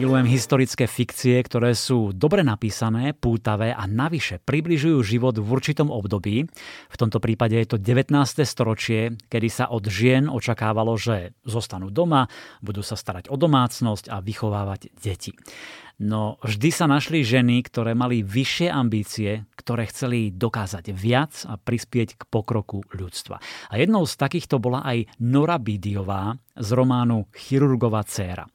Milujem historické fikcie, ktoré sú dobre napísané, pútavé a navyše približujú život v určitom období. V tomto prípade je to 19. storočie, kedy sa od žien očakávalo, že zostanú doma, budú sa starať o domácnosť a vychovávať deti. No vždy sa našli ženy, ktoré mali vyššie ambície, ktoré chceli dokázať viac a prispieť k pokroku ľudstva. A jednou z takýchto bola aj Nora Bidiová z románu Chirurgová dcéra.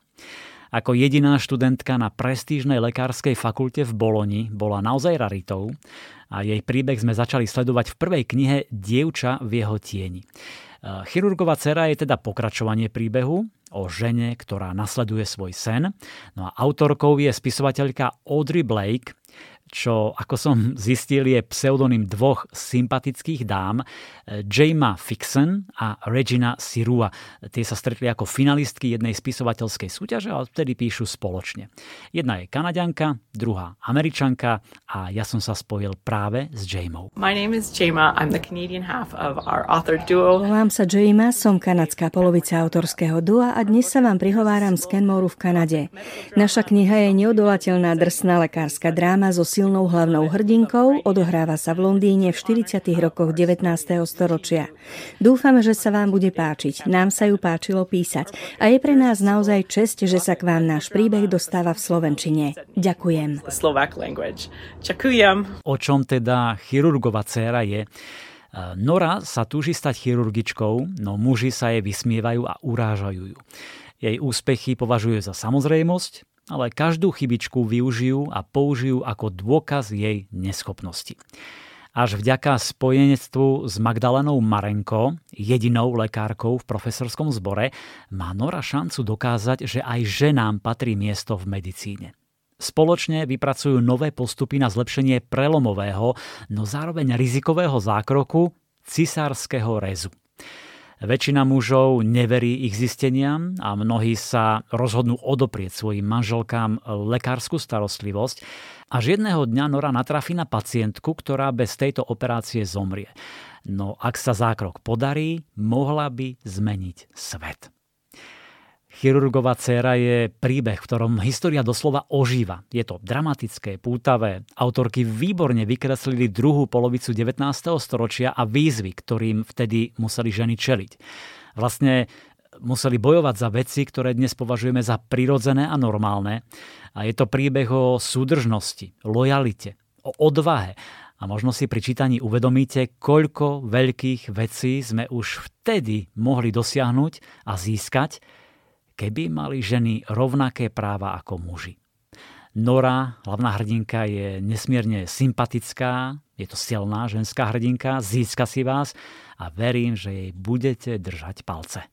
Ako jediná študentka na prestížnej lekárskej fakulte v Boloni bola naozaj raritou a jej príbeh sme začali sledovať v prvej knihe Dievča v jeho tieni. E, chirurgová dcera je teda pokračovanie príbehu o žene, ktorá nasleduje svoj sen. No a autorkou je spisovateľka Audrey Blake, čo, ako som zistil, je pseudonym dvoch sympatických dám, Jama Fixen a Regina Sirua. Tie sa stretli ako finalistky jednej spisovateľskej súťaže a vtedy píšu spoločne. Jedna je Kanaďanka, druhá Američanka a ja som sa spojil práve s Jamou. My name is Jama. I'm the Canadian half of our author duo. Volám sa Jama, som kanadská polovica autorského dua a dnes sa vám prihováram z Kenmoru v Kanade. Naša kniha je neodolateľná drsná lekárska dráma so silnou hlavnou hrdinkou, odohráva sa v Londýne v 40. rokoch 19 storočia. Dúfame, že sa vám bude páčiť. Nám sa ju páčilo písať. A je pre nás naozaj čest, že sa k vám náš príbeh dostáva v Slovenčine. Ďakujem. O čom teda chirurgova dcéra je? Nora sa túži stať chirurgičkou, no muži sa jej vysmievajú a urážajú ju. Jej úspechy považujú za samozrejmosť, ale každú chybičku využijú a použijú ako dôkaz jej neschopnosti. Až vďaka spojenectvu s Magdalenou Marenko, jedinou lekárkou v profesorskom zbore, má Nora šancu dokázať, že aj ženám patrí miesto v medicíne. Spoločne vypracujú nové postupy na zlepšenie prelomového, no zároveň rizikového zákroku cisárskeho rezu. Väčšina mužov neverí ich zisteniam a mnohí sa rozhodnú odoprieť svojim manželkám lekárskú starostlivosť, až jedného dňa Nora natrafí na pacientku, ktorá bez tejto operácie zomrie. No ak sa zákrok podarí, mohla by zmeniť svet. Chirurgová dcéra je príbeh, v ktorom história doslova ožíva. Je to dramatické, pútavé. Autorky výborne vykreslili druhú polovicu 19. storočia a výzvy, ktorým vtedy museli ženy čeliť. Vlastne museli bojovať za veci, ktoré dnes považujeme za prirodzené a normálne. A je to príbeh o súdržnosti, lojalite, o odvahe. A možno si pri čítaní uvedomíte, koľko veľkých vecí sme už vtedy mohli dosiahnuť a získať, keby mali ženy rovnaké práva ako muži. Nora, hlavná hrdinka, je nesmierne sympatická, je to silná ženská hrdinka, získa si vás a verím, že jej budete držať palce.